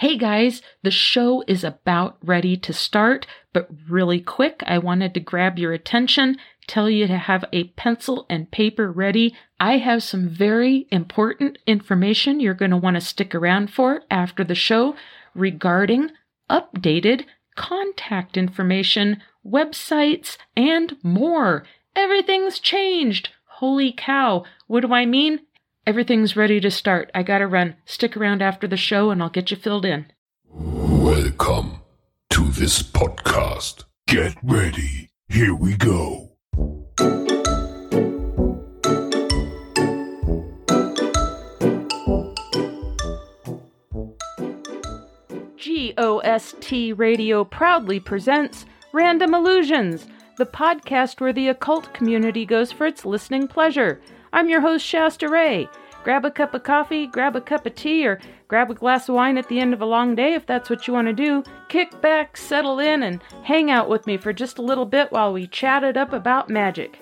Hey guys, the show is about ready to start, but really quick, I wanted to grab your attention, tell you to have a pencil and paper ready. I have some very important information you're going to want to stick around for after the show regarding updated contact information, websites, and more. Everything's changed. Holy cow. What do I mean? Everything's ready to start. I gotta run. Stick around after the show and I'll get you filled in. Welcome to this podcast. Get ready. Here we go. GOST Radio proudly presents Random Illusions, the podcast where the occult community goes for its listening pleasure. I'm your host, Shasta Ray. Grab a cup of coffee, grab a cup of tea, or grab a glass of wine at the end of a long day if that's what you want to do. Kick back, settle in, and hang out with me for just a little bit while we chat it up about magic.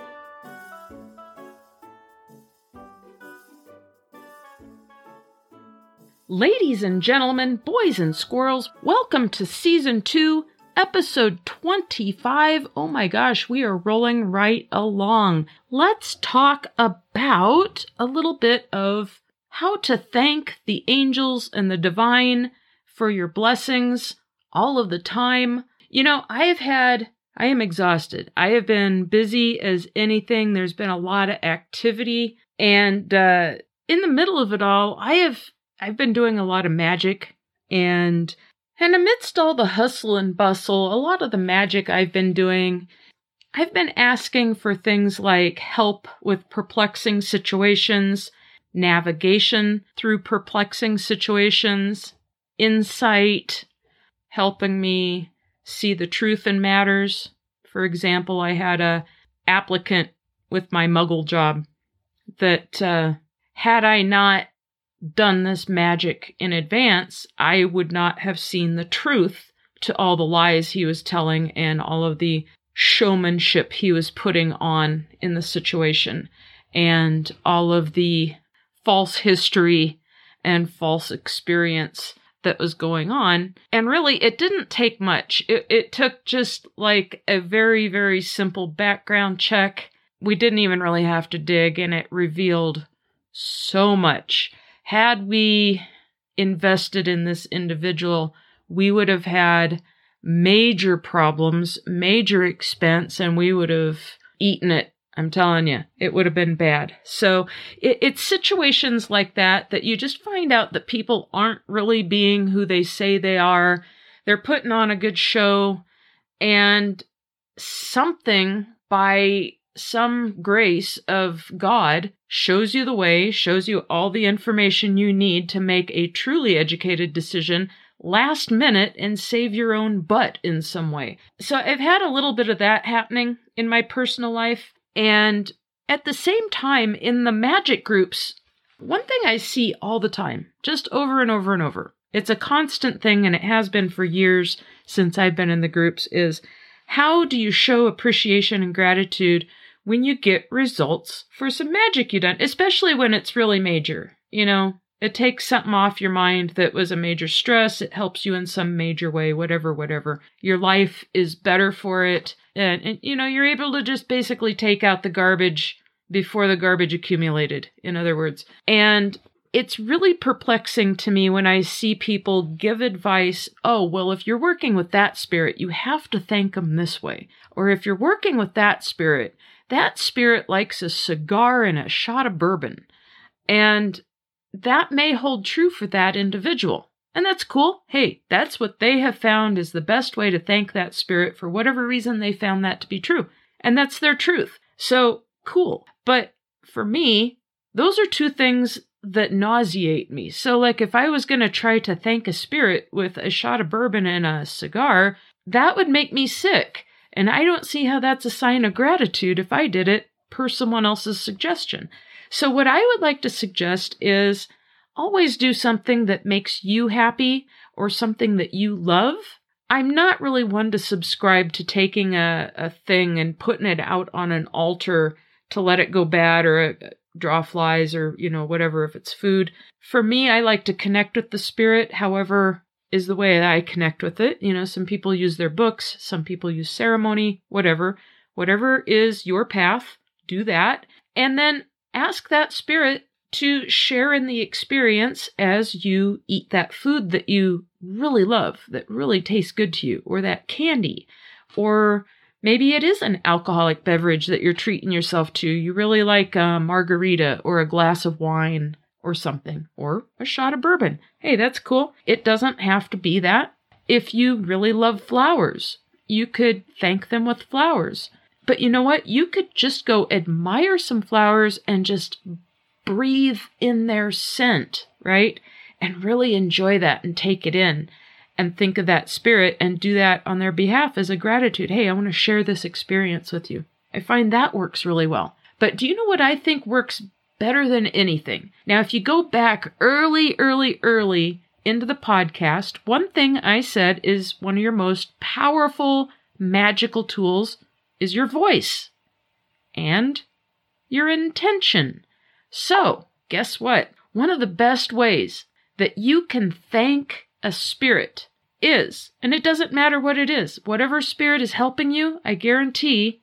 Ladies and gentlemen, boys and squirrels, welcome to season two, episode 25. Oh my gosh, we are rolling right along. Let's talk about a little bit of how to thank the angels and the divine for your blessings all of the time. You know, I have had, I am exhausted. I have been busy as anything. There's been a lot of activity. And uh, in the middle of it all, I have I've been doing a lot of magic and and amidst all the hustle and bustle, a lot of the magic I've been doing, I've been asking for things like help with perplexing situations, navigation through perplexing situations, insight, helping me see the truth in matters. For example, I had a applicant with my muggle job that uh, had I not done this magic in advance, I would not have seen the truth to all the lies he was telling and all of the showmanship he was putting on in the situation and all of the false history and false experience that was going on. And really, it didn't take much. It, it took just like a very, very simple background check. We didn't even really have to dig, and it revealed so much had we invested in this individual, we would have had major problems, major expense, and we would have eaten it. I'm telling you, it would have been bad. So it, it's situations like that that you just find out that people aren't really being who they say they are. They're putting on a good show, and something by some grace of God shows you the way, shows you all the information you need to make a truly educated decision last minute and save your own butt in some way. So I've had a little bit of that happening in my personal life. And at the same time, in the magic groups, one thing I see all the time, just over and over and over, it's a constant thing and it has been for years since I've been in the groups, is how do you show appreciation and gratitude when you get results for some magic you done, especially when it's really major. You know, it takes something off your mind that was a major stress. It helps you in some major way, whatever, whatever. Your life is better for it. And, and you know, you're able to just basically take out the garbage before the garbage accumulated, in other words. And it's really perplexing to me when I see people give advice. Oh, well, if you're working with that spirit, you have to thank them this way. Or if you're working with that spirit, that spirit likes a cigar and a shot of bourbon. And that may hold true for that individual. And that's cool. Hey, that's what they have found is the best way to thank that spirit for whatever reason they found that to be true. And that's their truth. So cool. But for me, those are two things that nauseate me. So, like, if I was going to try to thank a spirit with a shot of bourbon and a cigar, that would make me sick. And I don't see how that's a sign of gratitude if I did it per someone else's suggestion. So, what I would like to suggest is always do something that makes you happy or something that you love. I'm not really one to subscribe to taking a, a thing and putting it out on an altar to let it go bad or uh, draw flies or, you know, whatever, if it's food. For me, I like to connect with the spirit however is the way that I connect with it. You know, some people use their books, some people use ceremony, whatever. Whatever is your path, do that. And then ask that spirit to share in the experience as you eat that food that you really love, that really tastes good to you, or that candy, or maybe it is an alcoholic beverage that you're treating yourself to. You really like a margarita or a glass of wine or something, or a shot of bourbon. Hey, that's cool. It doesn't have to be that. If you really love flowers, you could thank them with flowers. But you know what? You could just go admire some flowers and just breathe in their scent, right? And really enjoy that and take it in and think of that spirit and do that on their behalf as a gratitude. Hey, I want to share this experience with you. I find that works really well. But do you know what I think works better than anything. Now, if you go back early, early, early into the podcast, one thing I said is one of your most powerful magical tools is your voice and your intention. So, guess what? One of the best ways that you can thank a spirit is, and it doesn't matter what it is, whatever spirit is helping you, I guarantee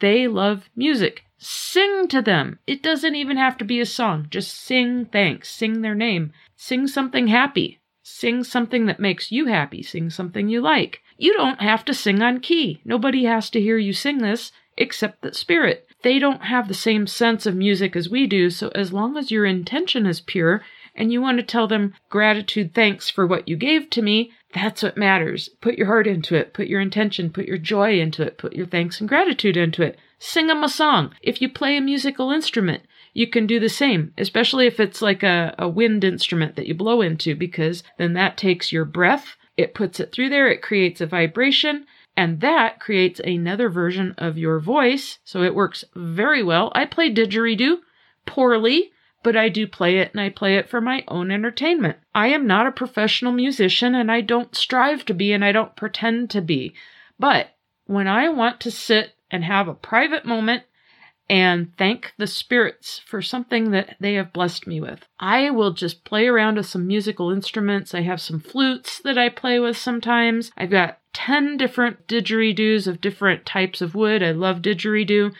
they love music. Sing to them. It doesn't even have to be a song. Just sing thanks. Sing their name. Sing something happy. Sing something that makes you happy. Sing something you like. You don't have to sing on key. Nobody has to hear you sing this except the spirit. They don't have the same sense of music as we do, so as long as your intention is pure and you want to tell them gratitude, thanks for what you gave to me, that's what matters. Put your heart into it. Put your intention, put your joy into it. Put your thanks and gratitude into it. Sing them a song. If you play a musical instrument, you can do the same, especially if it's like a, a wind instrument that you blow into, because then that takes your breath, it puts it through there, it creates a vibration, and that creates another version of your voice. So it works very well. I play didgeridoo poorly, but I do play it and I play it for my own entertainment. I am not a professional musician and I don't strive to be and I don't pretend to be. But when I want to sit and have a private moment and thank the spirits for something that they have blessed me with. I will just play around with some musical instruments. I have some flutes that I play with sometimes. I've got 10 different didgeridoos of different types of wood. I love didgeridoo.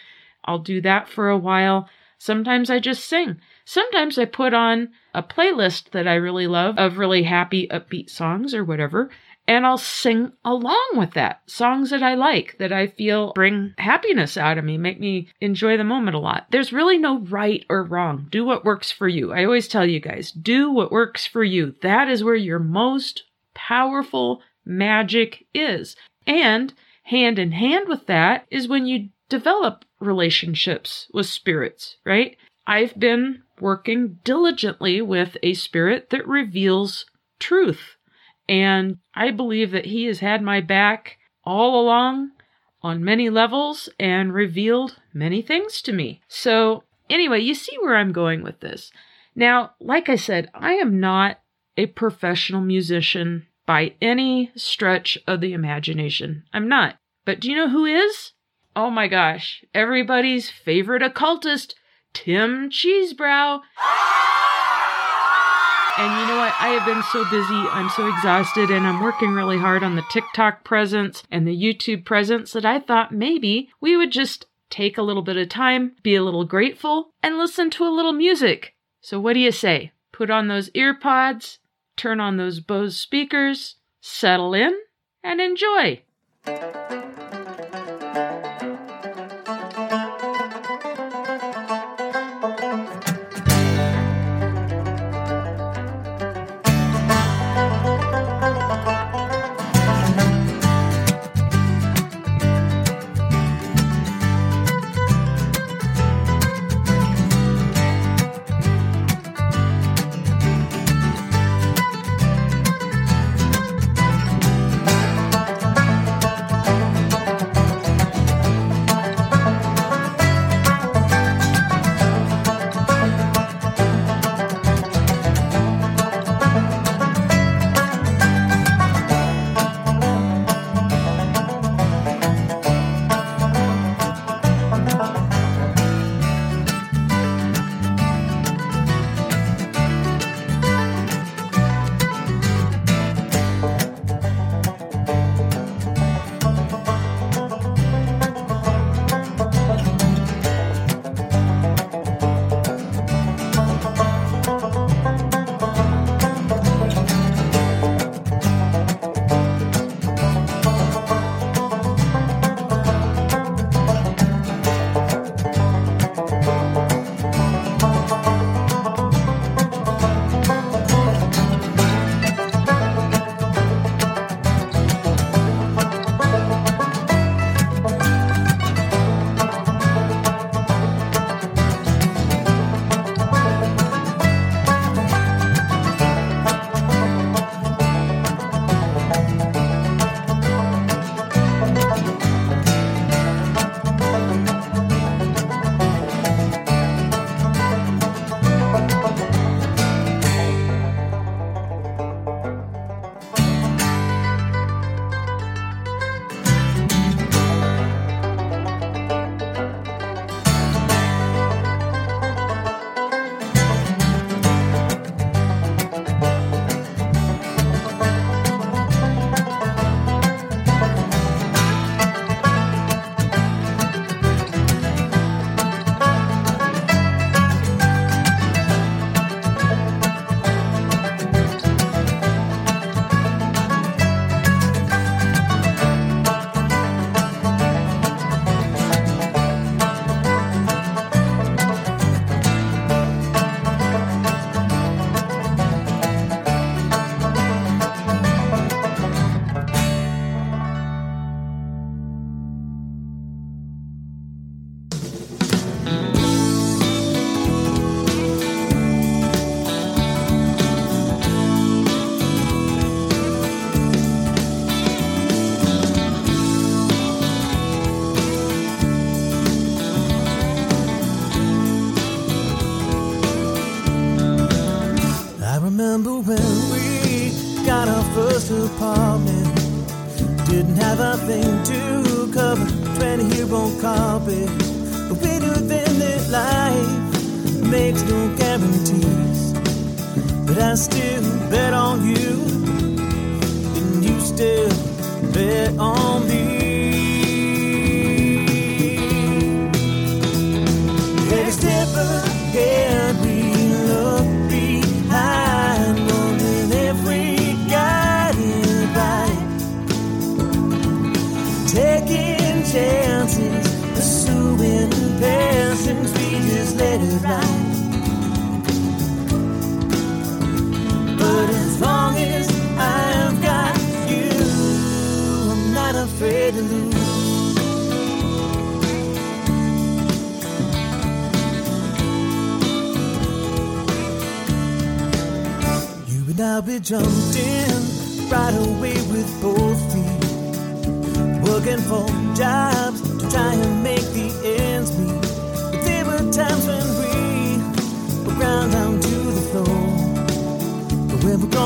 I'll do that for a while. Sometimes I just sing. Sometimes I put on a playlist that I really love of really happy, upbeat songs or whatever, and I'll sing along with that. Songs that I like, that I feel bring happiness out of me, make me enjoy the moment a lot. There's really no right or wrong. Do what works for you. I always tell you guys, do what works for you. That is where your most powerful magic is. And hand in hand with that is when you develop relationships with spirits, right? I've been working diligently with a spirit that reveals truth and I believe that he has had my back all along on many levels and revealed many things to me. So, anyway, you see where I'm going with this. Now, like I said, I am not a professional musician by any stretch of the imagination. I'm not. But do you know who is? Oh my gosh, everybody's favorite occultist, Tim Cheesebrow. And you know what? I have been so busy. I'm so exhausted and I'm working really hard on the TikTok presence and the YouTube presence that I thought maybe we would just take a little bit of time, be a little grateful, and listen to a little music. So what do you say? Put on those ear pods, turn on those Bose speakers, settle in, and enjoy.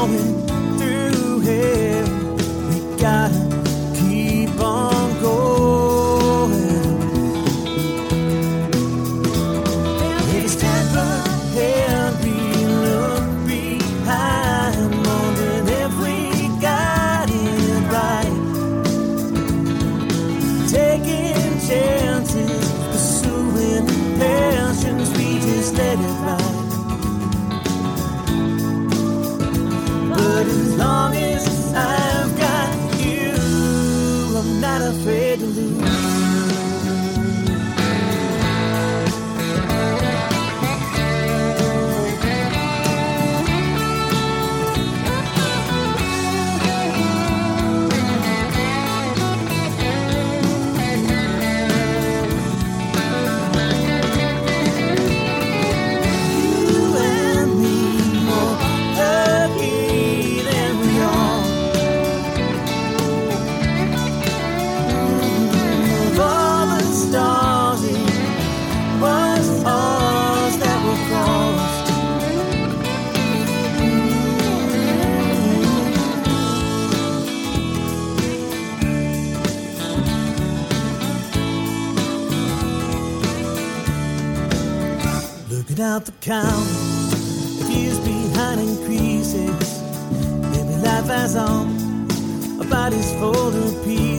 going out the count. Years behind increases. Maybe life has on. Our bodies full of pieces.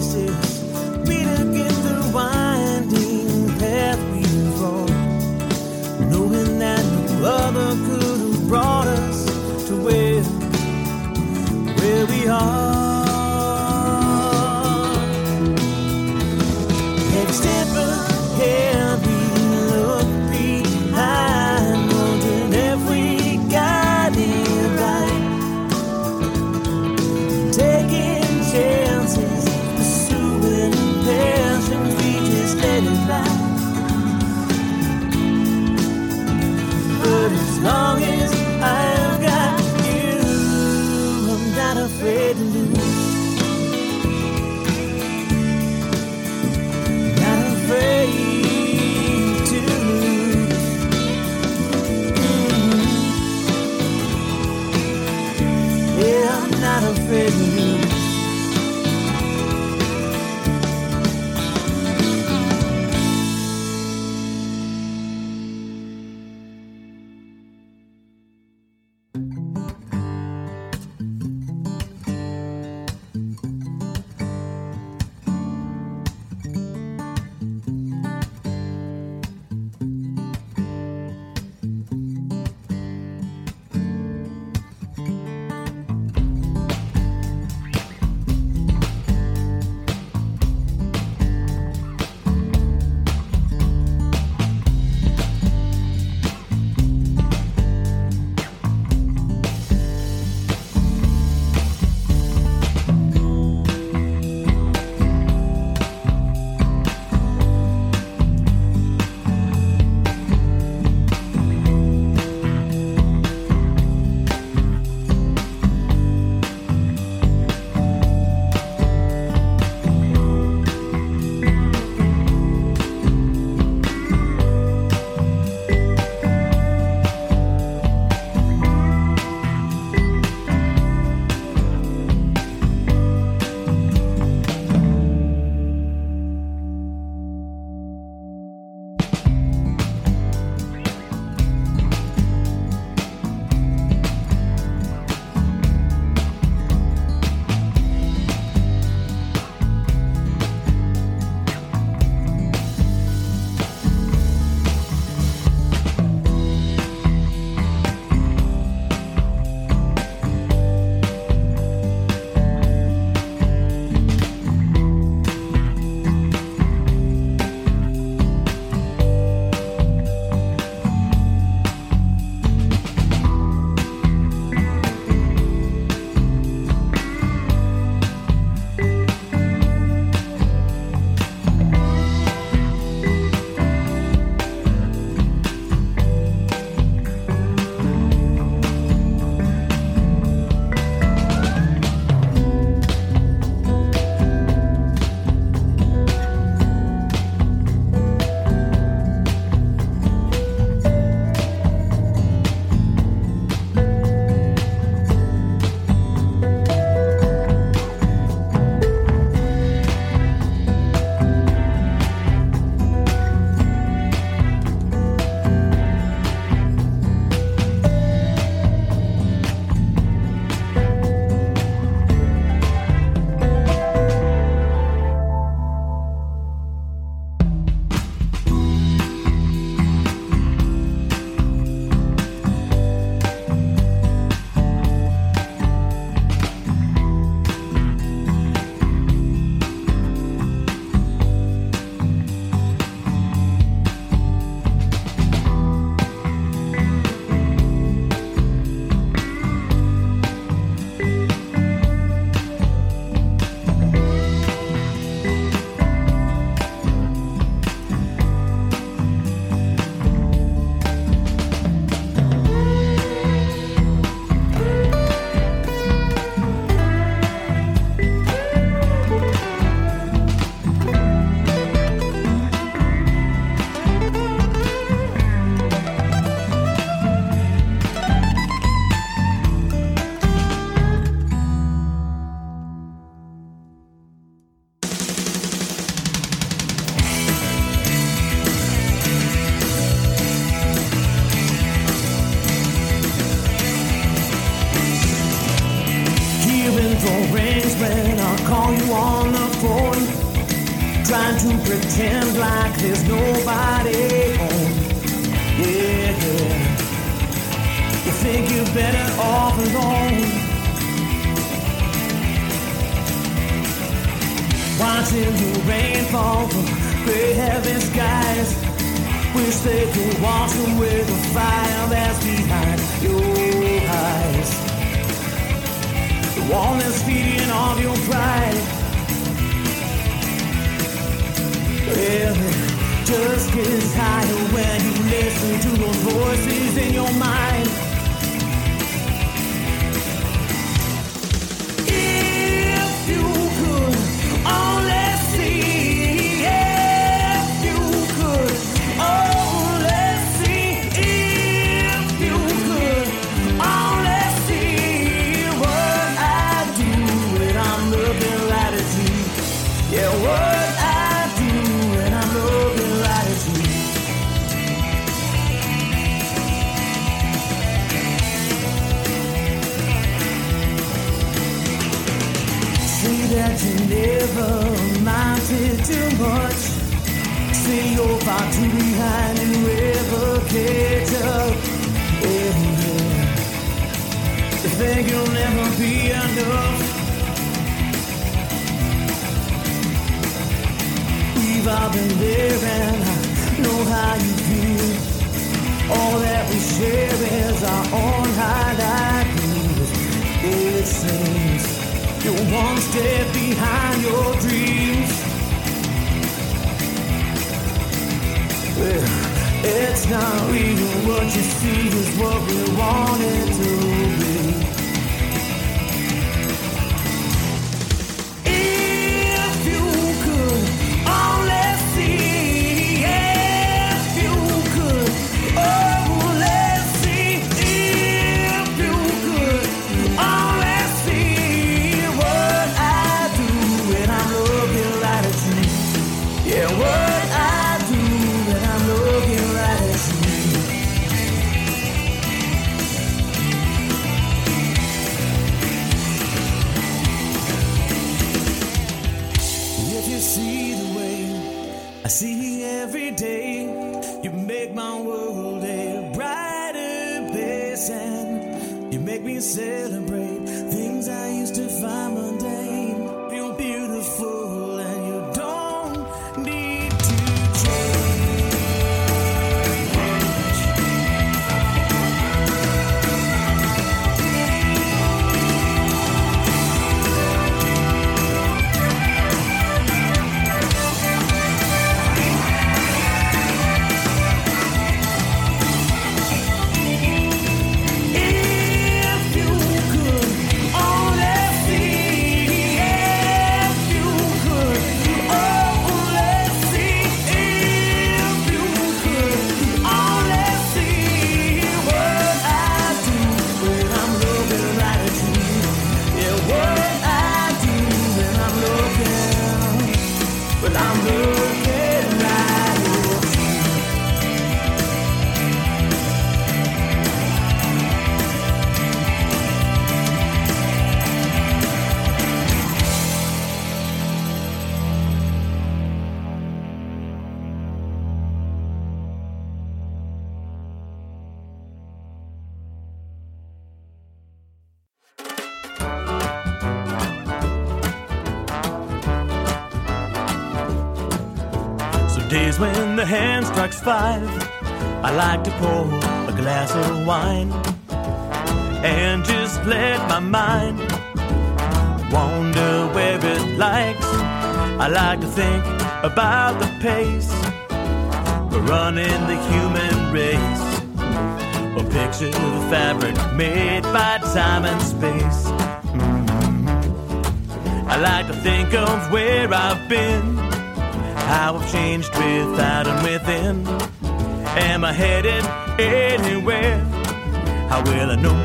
well, I know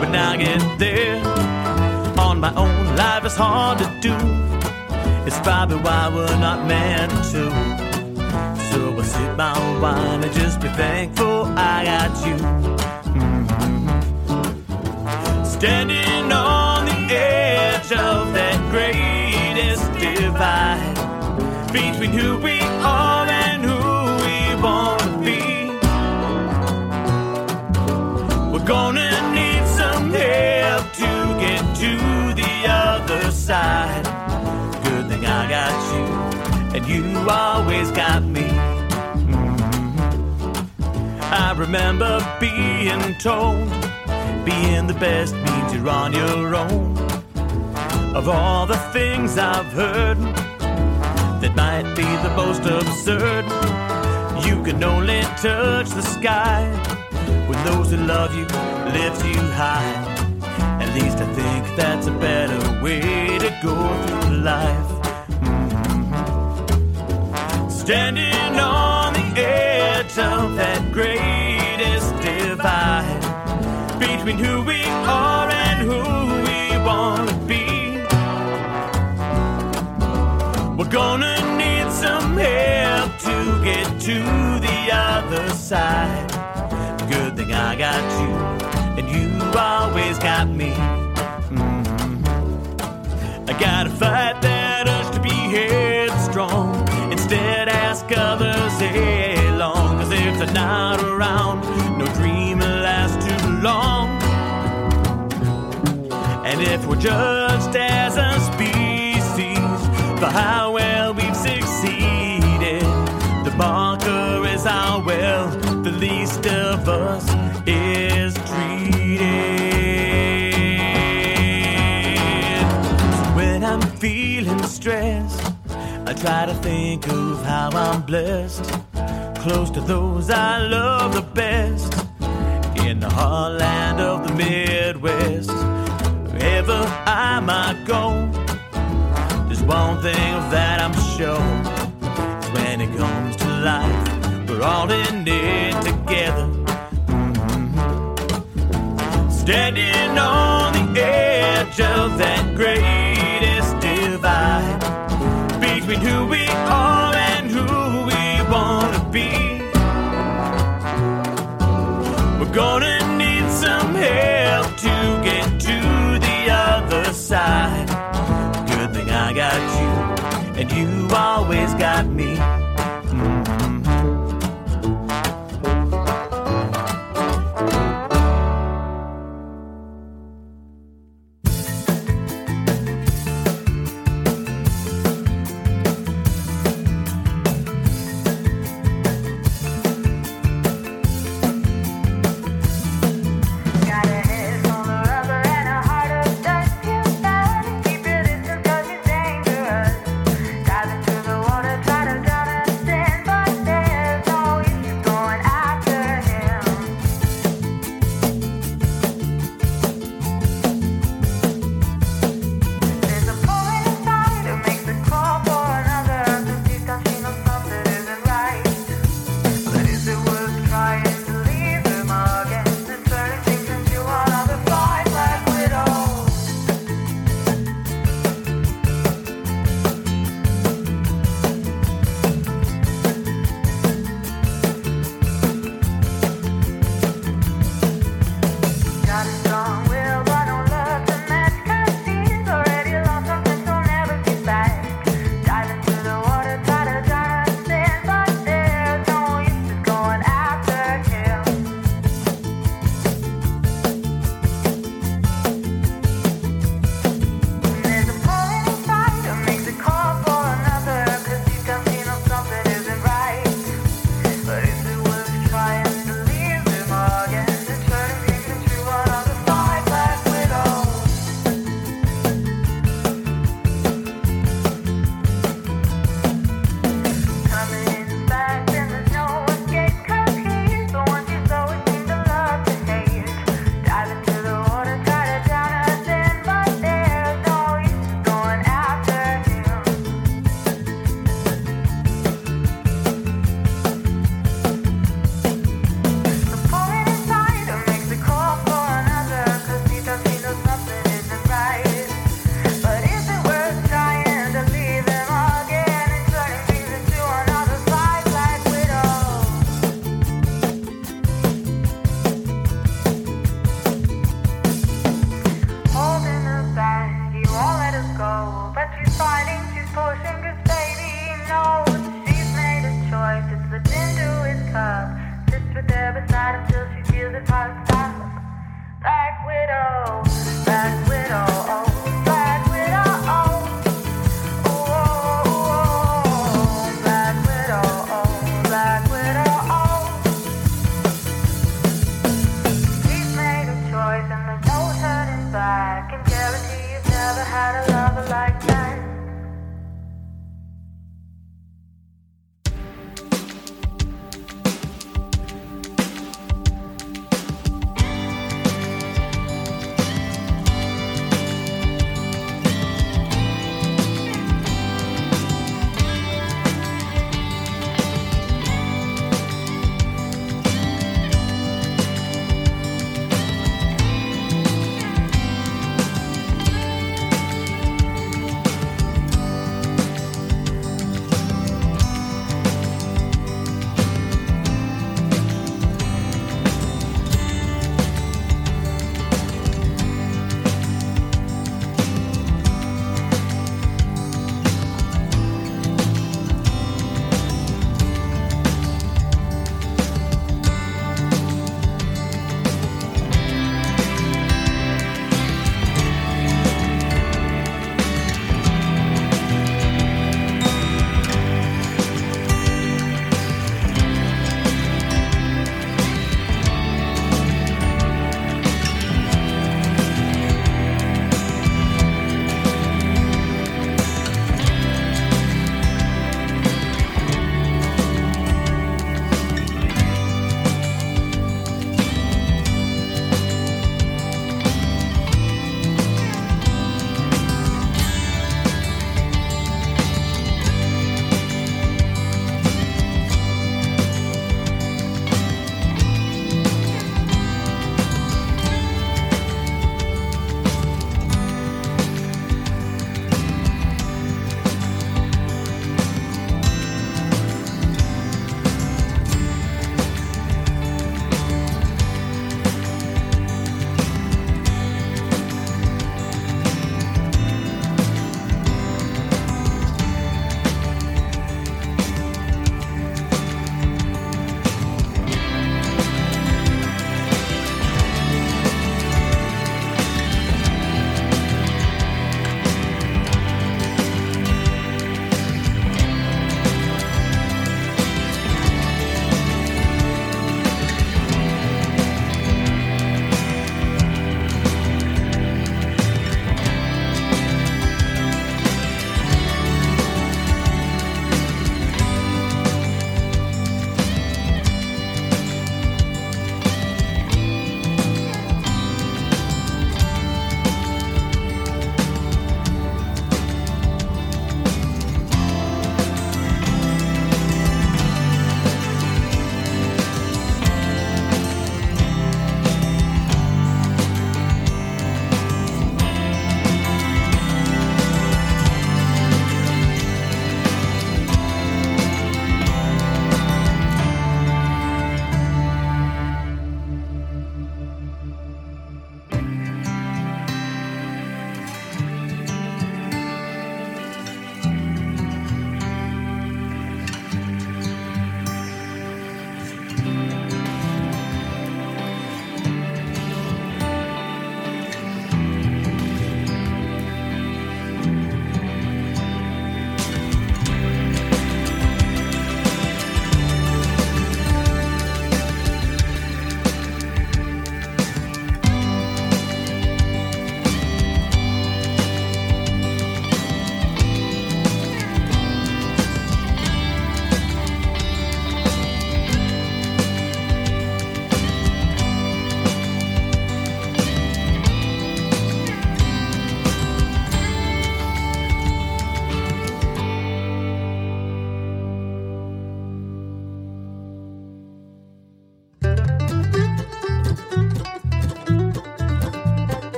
when I get there on my own, life is hard to do. It's probably why we're not meant to. So I sip my wine and just be thankful I got you. Mm-hmm. Standing on the edge of that greatest divide between who we you always got me. I remember being told being the best means you're on your own. Of all the things I've heard that might be the most absurd, you can only touch the sky when those who love you lift you high. At least I think that's a better way to go through life. Standing on the edge of that greatest divide between who we are and who we want to be. We're gonna need some help to get to the other side. Good thing I got you, and you always got me. Mhm. I gotta fight that not around, no dream will last too long. And if we're judged as a species for how well we've succeeded, the marker is how well the least of us is treated. So when I'm feeling stressed, I try to think of how I'm blessed. Close to those I love the best in the heartland of the Midwest. Wherever I might go, there's one thing that I'm sure. Is when it comes to life, we're all in it together. Mhm. Standing on the edge of that greatest divide between who we always got me.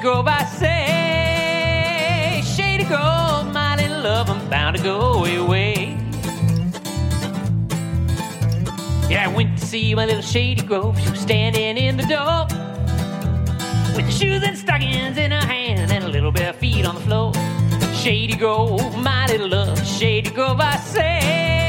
Grove, I say. Shady Grove, my little love, I'm bound to go away. Yeah, I went to see my little Shady Grove. She was standing in the door with shoes and stockings in her hand and a little bare feet on the floor. Shady Grove, my little love, Shady Grove, I say.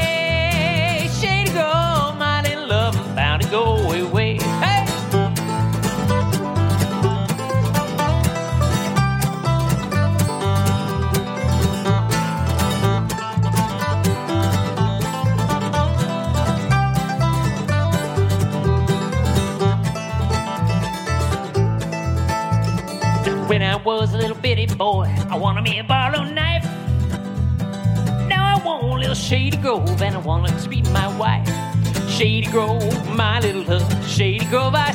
Boy, I wanted me a Barlow knife. Now I want a little Shady Grove, and I want to be my wife. Shady Grove, my little love, Shady Grove, I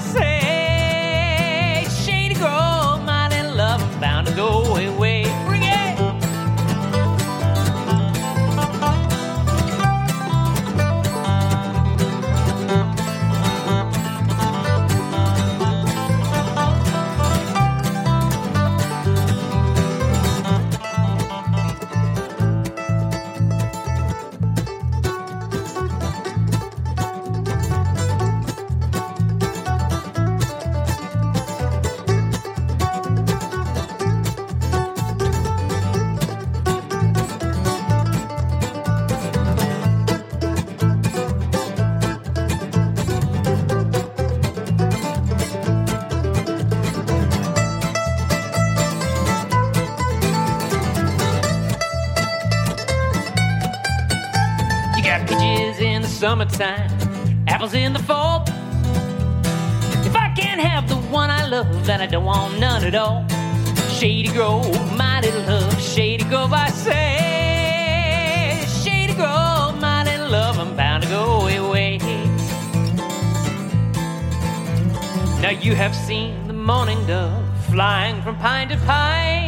in the apples in the fall. If I can't have the one I love, then I don't want none at all. Shady Grove, my little love, Shady Grove, I say. Shady Grove, my little love, I'm bound to go away. Now you have seen the morning dove flying from pine to pine.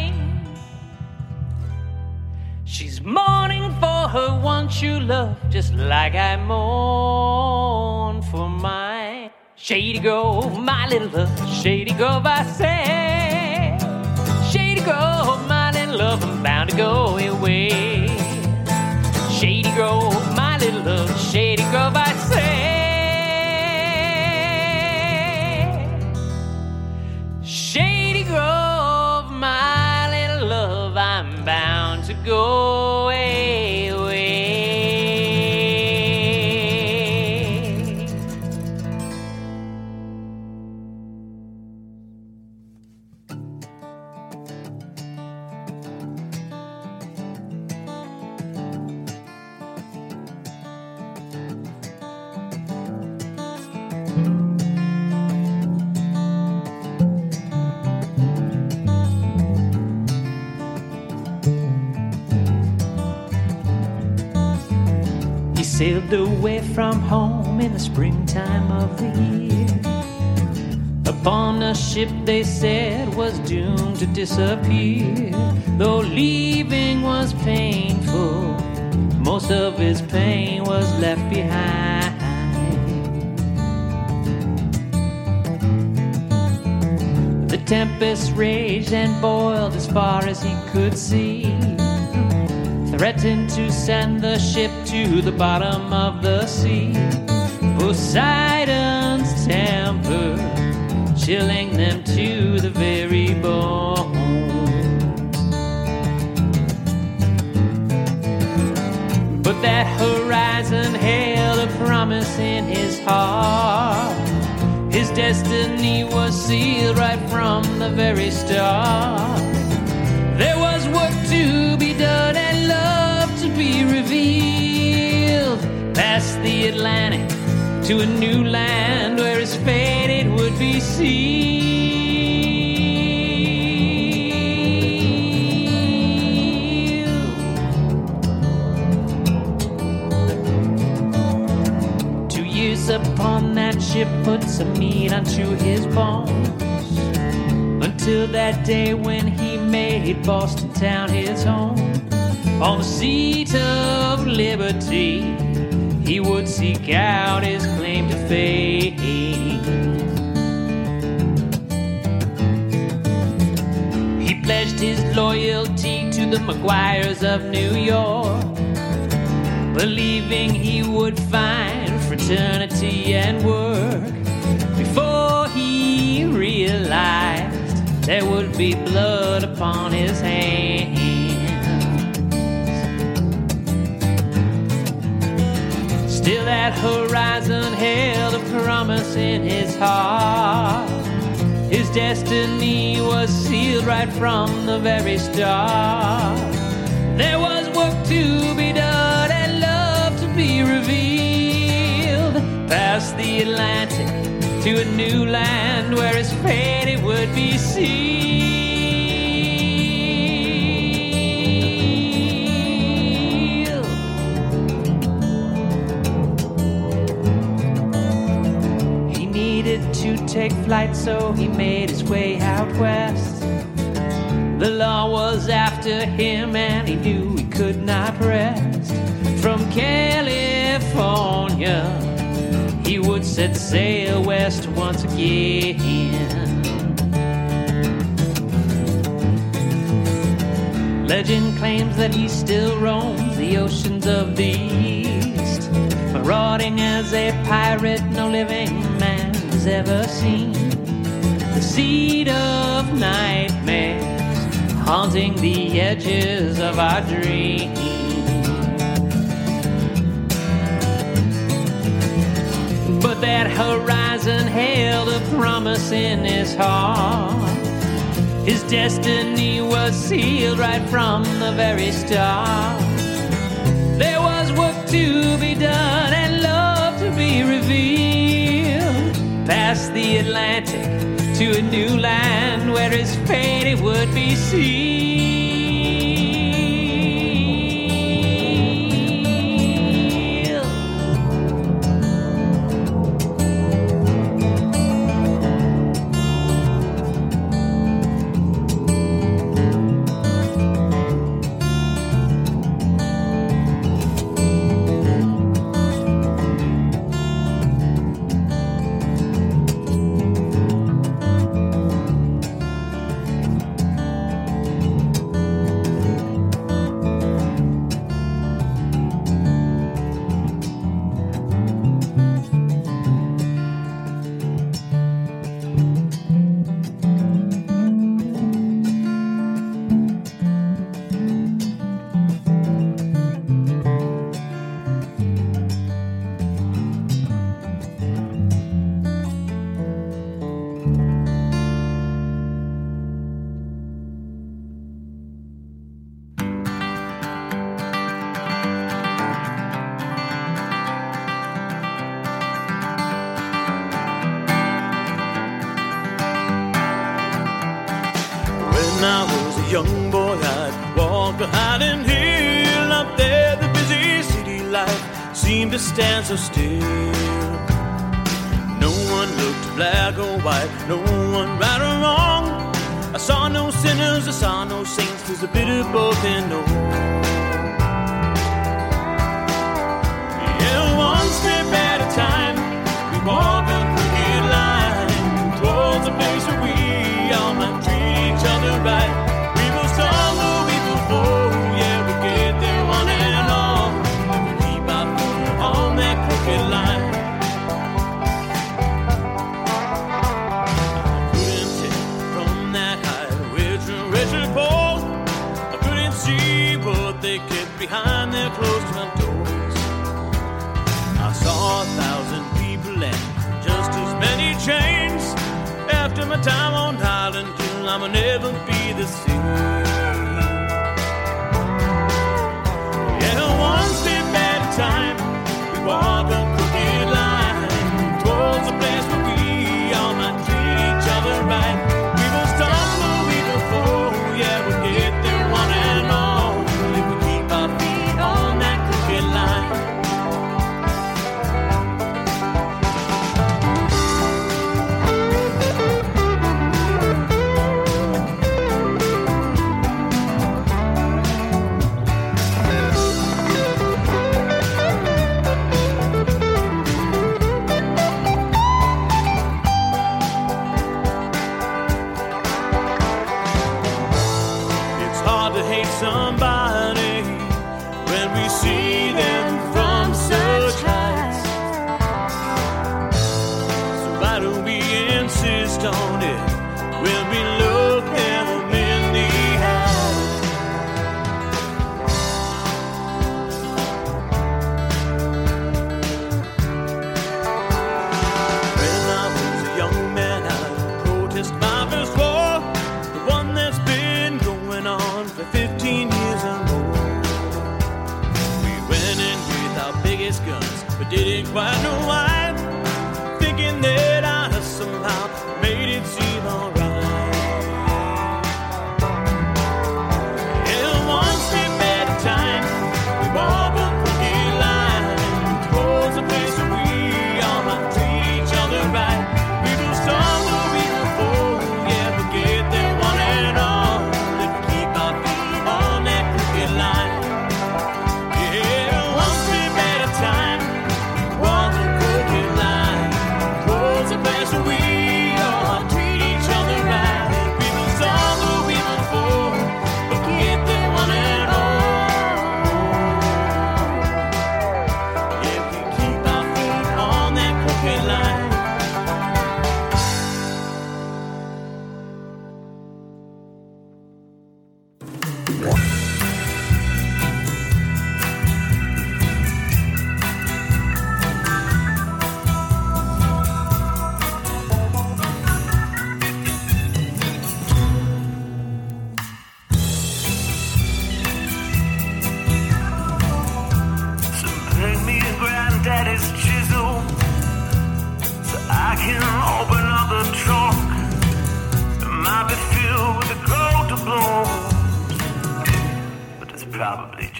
True love, just like I mourn for mine. Shady Grove, my little love, Shady Grove, I say. Shady Grove, my little love, I'm bound to go away. Shady Grove, my little love, Shady Grove, I say. Away from home in the springtime of the year. Upon a ship they said was doomed to disappear. Though leaving was painful, most of his pain was left behind. The tempest raged and boiled as far as he could see threatened to send the ship to the bottom of the sea. Poseidon's temper, chilling them to the very bone. But that horizon held a promise in his heart. His destiny was sealed right from the very start. There was work to be done the Atlantic to a new land where his fate it would be sealed. Two years upon that ship put some meat unto his bones. Until that day when he made Boston town his home. on the seat of liberty, he would seek out his claim to fame. He pledged his loyalty to the McGuires of New York, believing he would find fraternity and work before he realized there would be blood upon his hands. Still, that horizon held a promise in his heart. His destiny was sealed right from the very start. There was work to be done and love to be revealed past the Atlantic to a new land where his fate would be sealed. To take flight, so he made his way out west. The law was after him, and he knew he could not rest. From California, he would set sail west once again. Legend claims that he still roams the oceans of the east, marauding as a pirate no living has ever seen. The seed of nightmares haunting the edges of our dreams. But that horizon held a promise in his heart. His destiny was sealed right from the very start. There was work to be done and love to be revealed. Past the Atlantic to a new land where his fate it would be sealed. So still. didn't quite know why.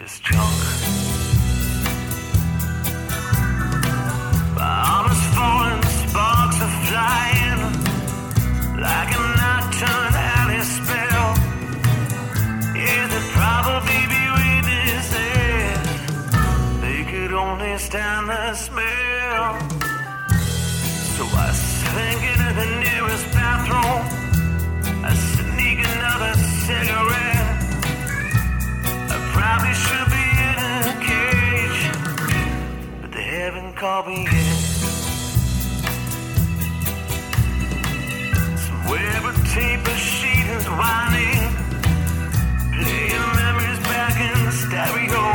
just drunk. My falling, sparks are flying like a nocturne alley spell. Yeah, they'll probably be witnesses. They could only stand the smell. So I slink into the nearest bathroom. I sneak another cigarette probably should be in a cage, but they haven't called me yet. Somewhere a tape of sheet is winding, playing memories back in the stereo.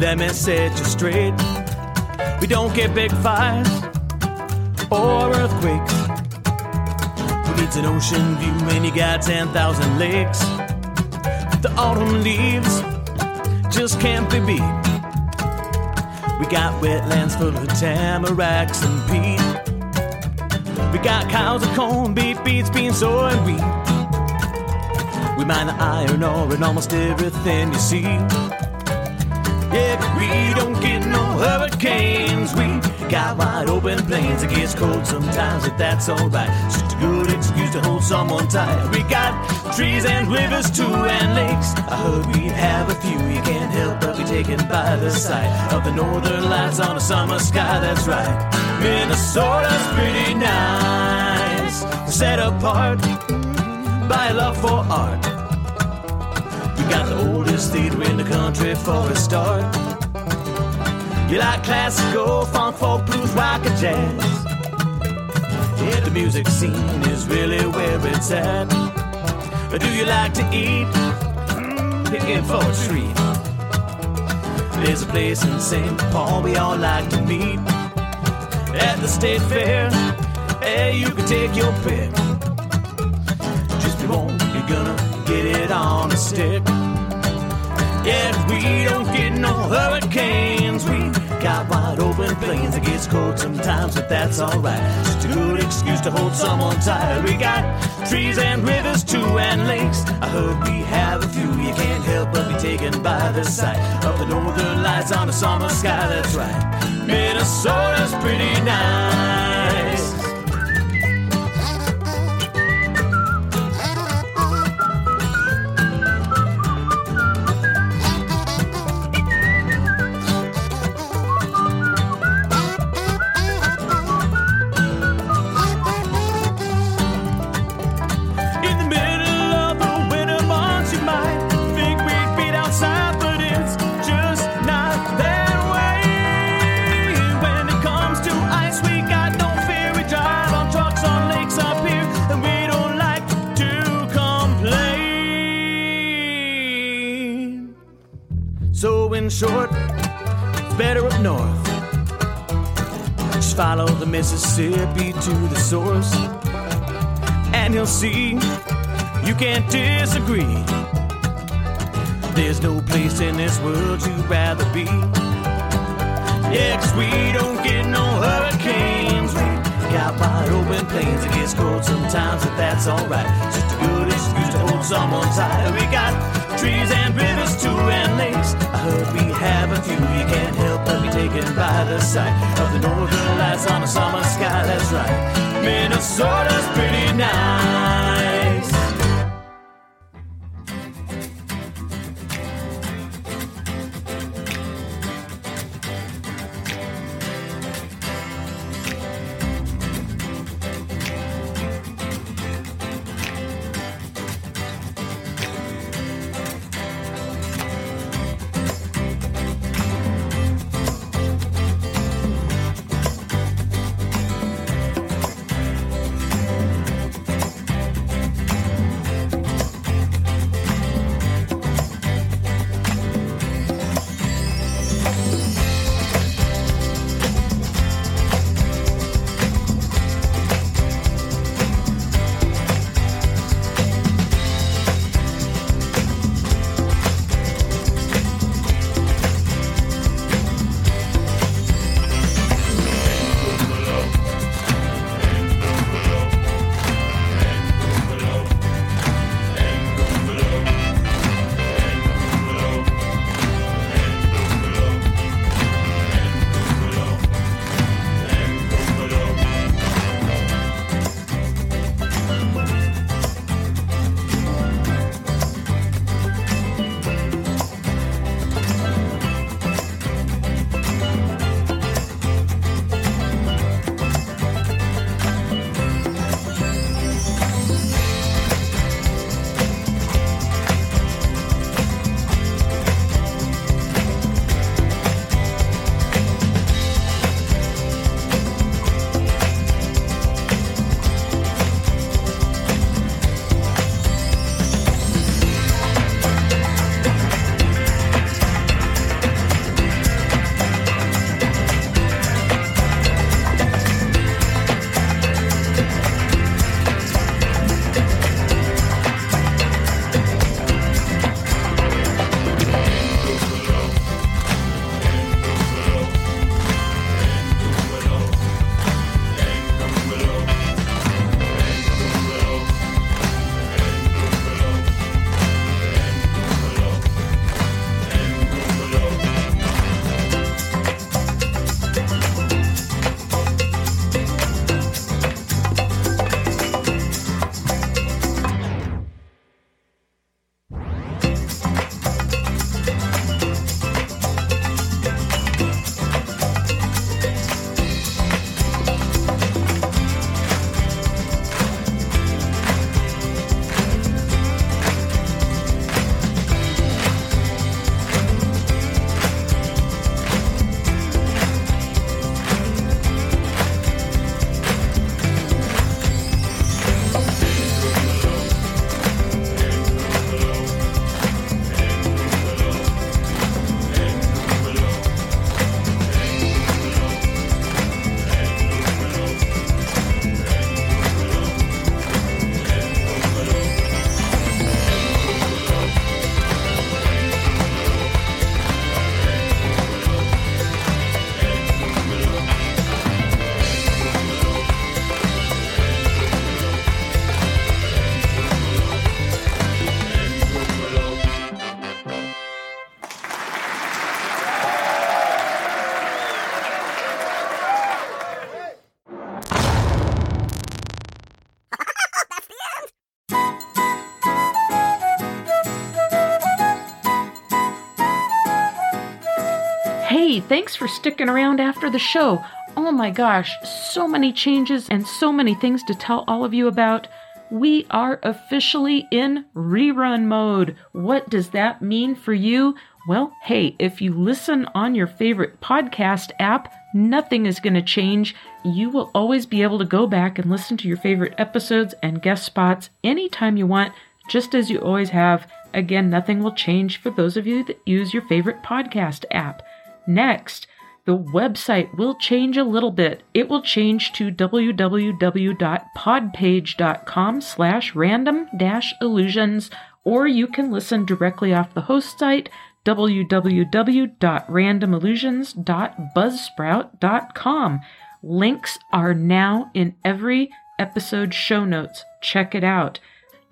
Let me set you straight. We don't get big fires or earthquakes. Who needs an ocean view when you got 10,000 lakes? The autumn leaves just can't be beat. We got wetlands full of tamaracks and peat. We got cows and corn, beef, beets, beans, soy, and wheat. We mine the iron ore and almost everything you see. We don't get no hurricanes. We got wide open plains. It gets cold sometimes, but that's alright. Just a good excuse to hold someone tight. We got trees and rivers too, and lakes. I heard we'd have a few. You can't help but be taken by the sight of the northern lights on a summer sky. That's right. Minnesota's pretty nice, set apart by love for art. We got the oldest theater in the country for a start. You like classical, funk, folk, blues, rock, and jazz. Yeah, the music scene is really where it's at. Or do you like to eat? Mm, Picking for a treat. There's a place in St. Paul we all like to meet. At the state fair, hey, you can take your pick. Just be warned, you're gonna get it on a stick. Yeah, we don't get no hurricanes. We got wide open plains. It gets cold sometimes, but that's alright. Just a good excuse to hold someone tight. We got trees and rivers too, and lakes. I heard we have a few. You can't help but be taken by the sight of the northern lights on a summer sky. That's right. Minnesota's pretty nice. Mississippi to the source and he'll see you can't disagree. There's no place in this world you'd rather be. Yeah, 'cause we don't get no hurricanes. We got wide open plains. It gets cold sometimes, but that's alright. Just a good excuse to hold someone tight. We got trees and rivers too, and lakes. I heard we have a few. You can't help taken by the sight of the northern lights on a summer sky. That's right. Minnesota's pretty nice. Thanks for sticking around after the show. Oh my gosh, so many changes and so many things to tell all of you about. We are officially in rerun mode. What does that mean for you? Well, hey, if you listen on your favorite podcast app, nothing is going to change. You will always be able to go back and listen to your favorite episodes and guest spots anytime you want, just as you always have. Again, nothing will change for those of you that use your favorite podcast app. Next, the website will change a little bit. It will change to www.podpage.com slash random dash illusions, or you can listen directly off the host site, www.randomillusions.buzzsprout.com. Links are now in every episode show notes. Check it out.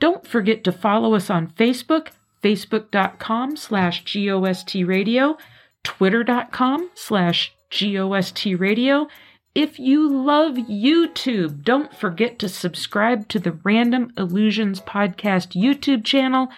Don't forget to follow us on Facebook, facebook.com slash GOST radio, twitter.com slash GOST radio. If you love YouTube, don't forget to subscribe to the Random Illusions Podcast YouTube channel,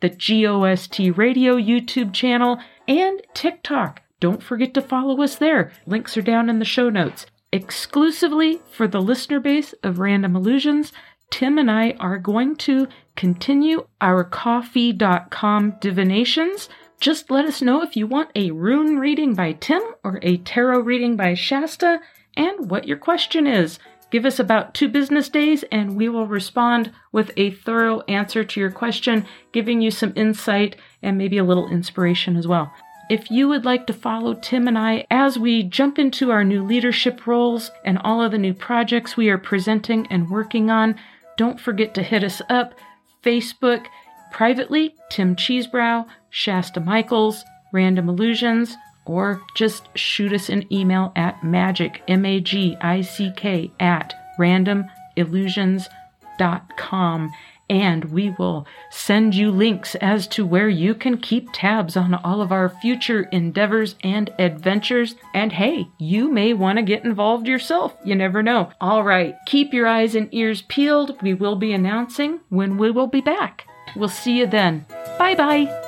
the GOST Radio YouTube channel, and TikTok. Don't forget to follow us there. Links are down in the show notes. Exclusively for the listener base of Random Illusions, Tim and I are going to continue our Ko-fi.com divinations. Just let us know if you want a rune reading by Tim or a tarot reading by Shasta and what your question is. Give us about two business days and we will respond with a thorough answer to your question, giving you some insight and maybe a little inspiration as well. If you would like to follow Tim and I as we jump into our new leadership roles and all of the new projects we are presenting and working on, don't forget to hit us up Facebook, privately, Tim Cheesebrow, Shasta Michaels, Random Illusions, or just shoot us an email at magic, M A G I C K, at randomillusions.com. And we will send you links as to where you can keep tabs on all of our future endeavors and adventures. And hey, you may want to get involved yourself. You never know. All right, keep your eyes and ears peeled. We will be announcing when we will be back. We'll see you then. Bye bye.